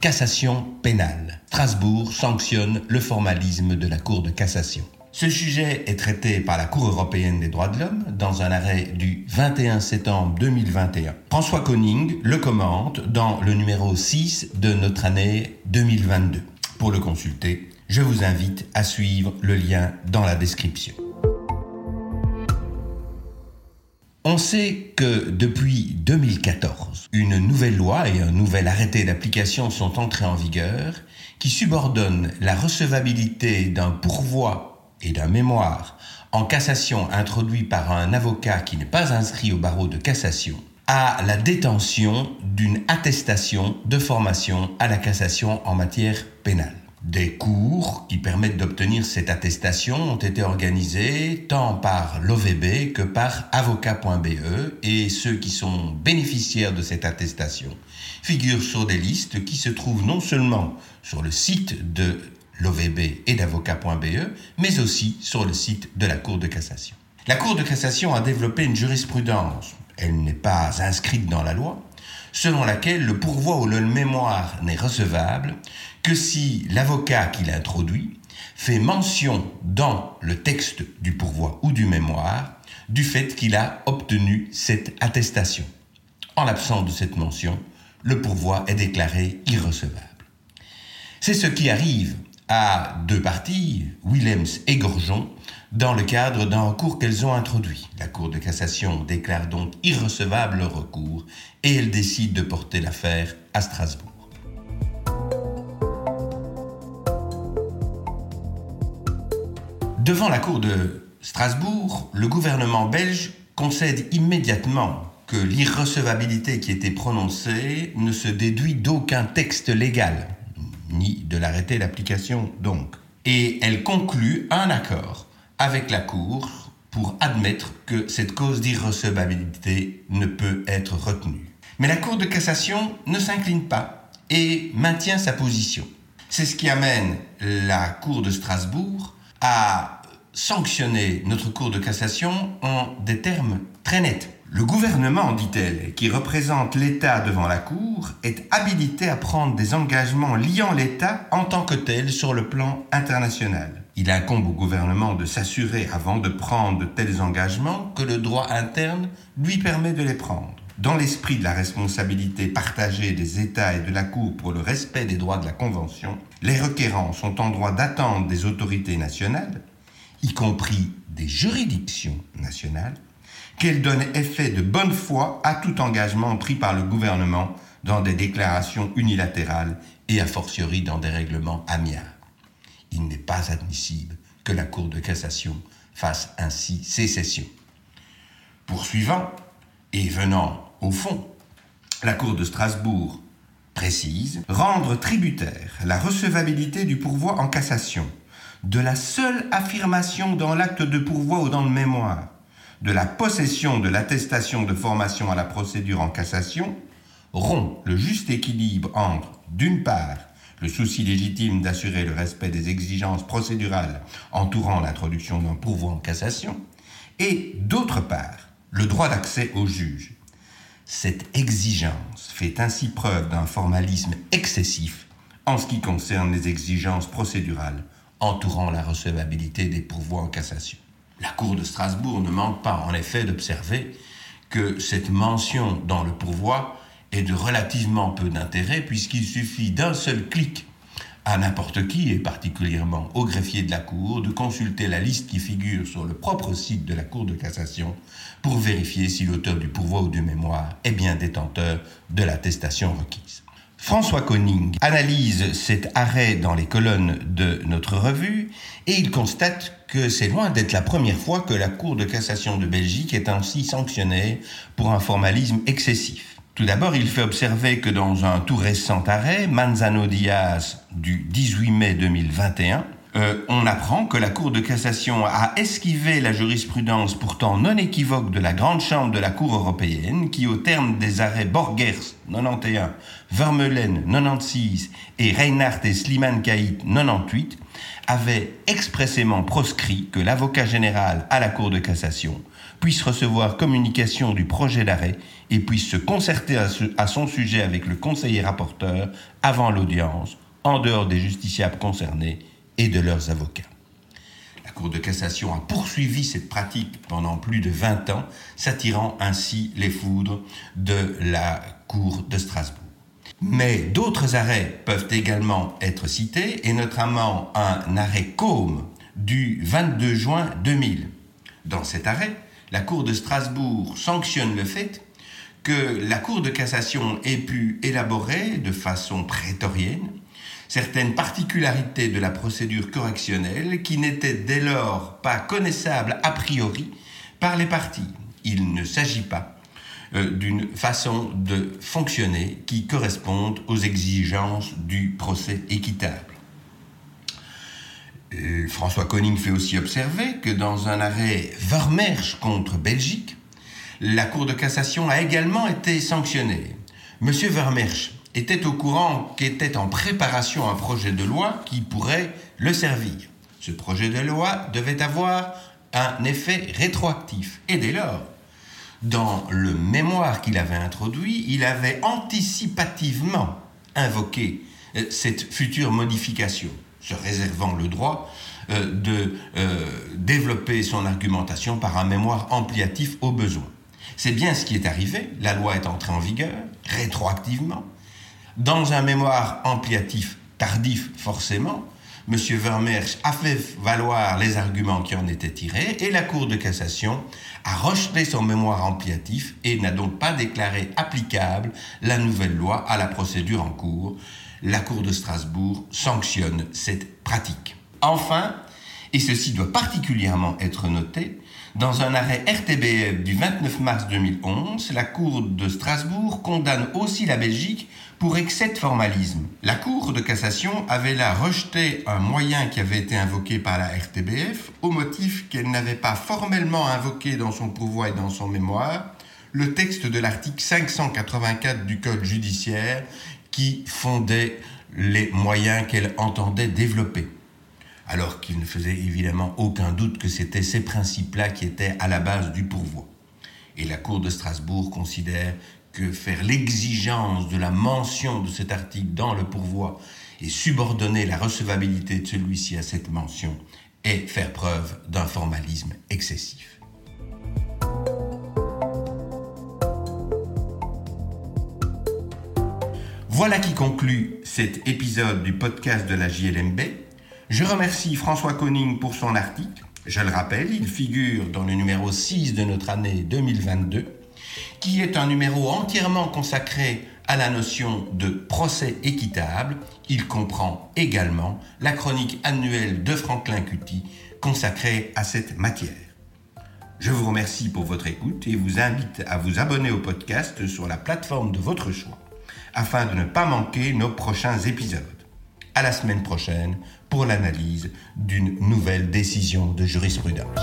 cassation pénale. Strasbourg sanctionne le formalisme de la Cour de cassation. Ce sujet est traité par la Cour européenne des droits de l'homme dans un arrêt du 21 septembre 2021. François Conning le commente dans le numéro 6 de notre année 2022. Pour le consulter, je vous invite à suivre le lien dans la description. On sait que depuis 2014, une nouvelle loi et un nouvel arrêté d'application sont entrés en vigueur qui subordonnent la recevabilité d'un pourvoi et d'un mémoire en cassation introduit par un avocat qui n'est pas inscrit au barreau de cassation à la détention d'une attestation de formation à la cassation en matière pénale. Des cours qui permettent d'obtenir cette attestation ont été organisés tant par l'OVB que par avocat.be et ceux qui sont bénéficiaires de cette attestation figurent sur des listes qui se trouvent non seulement sur le site de l'OVB et d'avocat.be, mais aussi sur le site de la Cour de cassation. La Cour de cassation a développé une jurisprudence. Elle n'est pas inscrite dans la loi, selon laquelle le pourvoi ou le mémoire n'est recevable que si l'avocat qui l'introduit fait mention dans le texte du pourvoi ou du mémoire du fait qu'il a obtenu cette attestation. En l'absence de cette mention, le pourvoi est déclaré irrecevable. C'est ce qui arrive à deux parties, Willems et Gorgeon, dans le cadre d'un recours qu'elles ont introduit. La Cour de cassation déclare donc irrecevable le recours et elle décide de porter l'affaire à Strasbourg. Devant la Cour de Strasbourg, le gouvernement belge concède immédiatement que l'irrecevabilité qui était prononcée ne se déduit d'aucun texte légal, ni de l'arrêté d'application donc. Et elle conclut un accord avec la Cour pour admettre que cette cause d'irrecevabilité ne peut être retenue. Mais la Cour de cassation ne s'incline pas et maintient sa position. C'est ce qui amène la Cour de Strasbourg à sanctionner notre Cour de cassation en des termes très nets. Le gouvernement, dit-elle, qui représente l'État devant la Cour, est habilité à prendre des engagements liant l'État en tant que tel sur le plan international. Il incombe au gouvernement de s'assurer, avant de prendre de tels engagements, que le droit interne lui permet de les prendre. Dans l'esprit de la responsabilité partagée des États et de la Cour pour le respect des droits de la Convention, les requérants sont en droit d'attendre des autorités nationales, y compris des juridictions nationales, qu'elles donnent effet de bonne foi à tout engagement pris par le gouvernement dans des déclarations unilatérales et a fortiori dans des règlements amiables il n'est pas admissible que la Cour de cassation fasse ainsi sécession. Poursuivant et venant au fond, la Cour de Strasbourg précise rendre tributaire la recevabilité du pourvoi en cassation de la seule affirmation dans l'acte de pourvoi ou dans le mémoire de la possession de l'attestation de formation à la procédure en cassation rompt le juste équilibre entre, d'une part, le souci légitime d'assurer le respect des exigences procédurales entourant l'introduction d'un pourvoi en cassation, et d'autre part, le droit d'accès au juge. Cette exigence fait ainsi preuve d'un formalisme excessif en ce qui concerne les exigences procédurales entourant la recevabilité des pourvois en cassation. La Cour de Strasbourg ne manque pas en effet d'observer que cette mention dans le pourvoi est de relativement peu d'intérêt puisqu'il suffit d'un seul clic à n'importe qui, et particulièrement au greffier de la Cour, de consulter la liste qui figure sur le propre site de la Cour de cassation pour vérifier si l'auteur du pourvoi ou du mémoire est bien détenteur de l'attestation requise. François Conning analyse cet arrêt dans les colonnes de notre revue et il constate que c'est loin d'être la première fois que la Cour de cassation de Belgique est ainsi sanctionnée pour un formalisme excessif. Tout d'abord, il fait observer que dans un tout récent arrêt, Manzano Diaz du 18 mai 2021, euh, on apprend que la Cour de cassation a esquivé la jurisprudence pourtant non équivoque de la Grande Chambre de la Cour européenne qui, au terme des arrêts Borgers 91, Vermeulen 96 et Reinhardt et Sliman Kaït 98, avait expressément proscrit que l'avocat général à la Cour de cassation puisse recevoir communication du projet d'arrêt et puisse se concerter à son sujet avec le conseiller rapporteur avant l'audience, en dehors des justiciables concernés et de leurs avocats. La Cour de cassation a poursuivi cette pratique pendant plus de 20 ans, s'attirant ainsi les foudres de la Cour de Strasbourg. Mais d'autres arrêts peuvent également être cités, et notamment un arrêt COME du 22 juin 2000. Dans cet arrêt, la Cour de Strasbourg sanctionne le fait que la Cour de cassation ait pu élaborer de façon prétorienne certaines particularités de la procédure correctionnelle qui n'étaient dès lors pas connaissables a priori par les parties. Il ne s'agit pas euh, d'une façon de fonctionner qui corresponde aux exigences du procès équitable. Euh, François Koning fait aussi observer que dans un arrêt Vermersch contre Belgique, la Cour de cassation a également été sanctionnée. Monsieur Vermersch était au courant qu'était en préparation un projet de loi qui pourrait le servir. Ce projet de loi devait avoir un effet rétroactif. Et dès lors, dans le mémoire qu'il avait introduit, il avait anticipativement invoqué euh, cette future modification, se réservant le droit euh, de euh, développer son argumentation par un mémoire ampliatif au besoin. C'est bien ce qui est arrivé, la loi est entrée en vigueur rétroactivement, dans un mémoire ampliatif tardif, forcément, M. Vermeersch a fait valoir les arguments qui en étaient tirés et la Cour de cassation a rejeté son mémoire ampliatif et n'a donc pas déclaré applicable la nouvelle loi à la procédure en cours. La Cour de Strasbourg sanctionne cette pratique. Enfin, et ceci doit particulièrement être noté, dans un arrêt RTBF du 29 mars 2011, la Cour de Strasbourg condamne aussi la Belgique pour excès de formalisme. La Cour de cassation avait là rejeté un moyen qui avait été invoqué par la RTBF au motif qu'elle n'avait pas formellement invoqué dans son pourvoi et dans son mémoire le texte de l'article 584 du Code judiciaire qui fondait les moyens qu'elle entendait développer. Alors qu'il ne faisait évidemment aucun doute que c'était ces principes-là qui étaient à la base du pourvoi. Et la Cour de Strasbourg considère que faire l'exigence de la mention de cet article dans le pourvoi et subordonner la recevabilité de celui-ci à cette mention est faire preuve d'un formalisme excessif. Voilà qui conclut cet épisode du podcast de la JLMB. Je remercie François Conning pour son article. Je le rappelle, il figure dans le numéro 6 de notre année 2022 qui est un numéro entièrement consacré à la notion de procès équitable. Il comprend également la chronique annuelle de Franklin Cutty consacrée à cette matière. Je vous remercie pour votre écoute et vous invite à vous abonner au podcast sur la plateforme de votre choix afin de ne pas manquer nos prochains épisodes. À la semaine prochaine pour l'analyse d'une nouvelle décision de jurisprudence.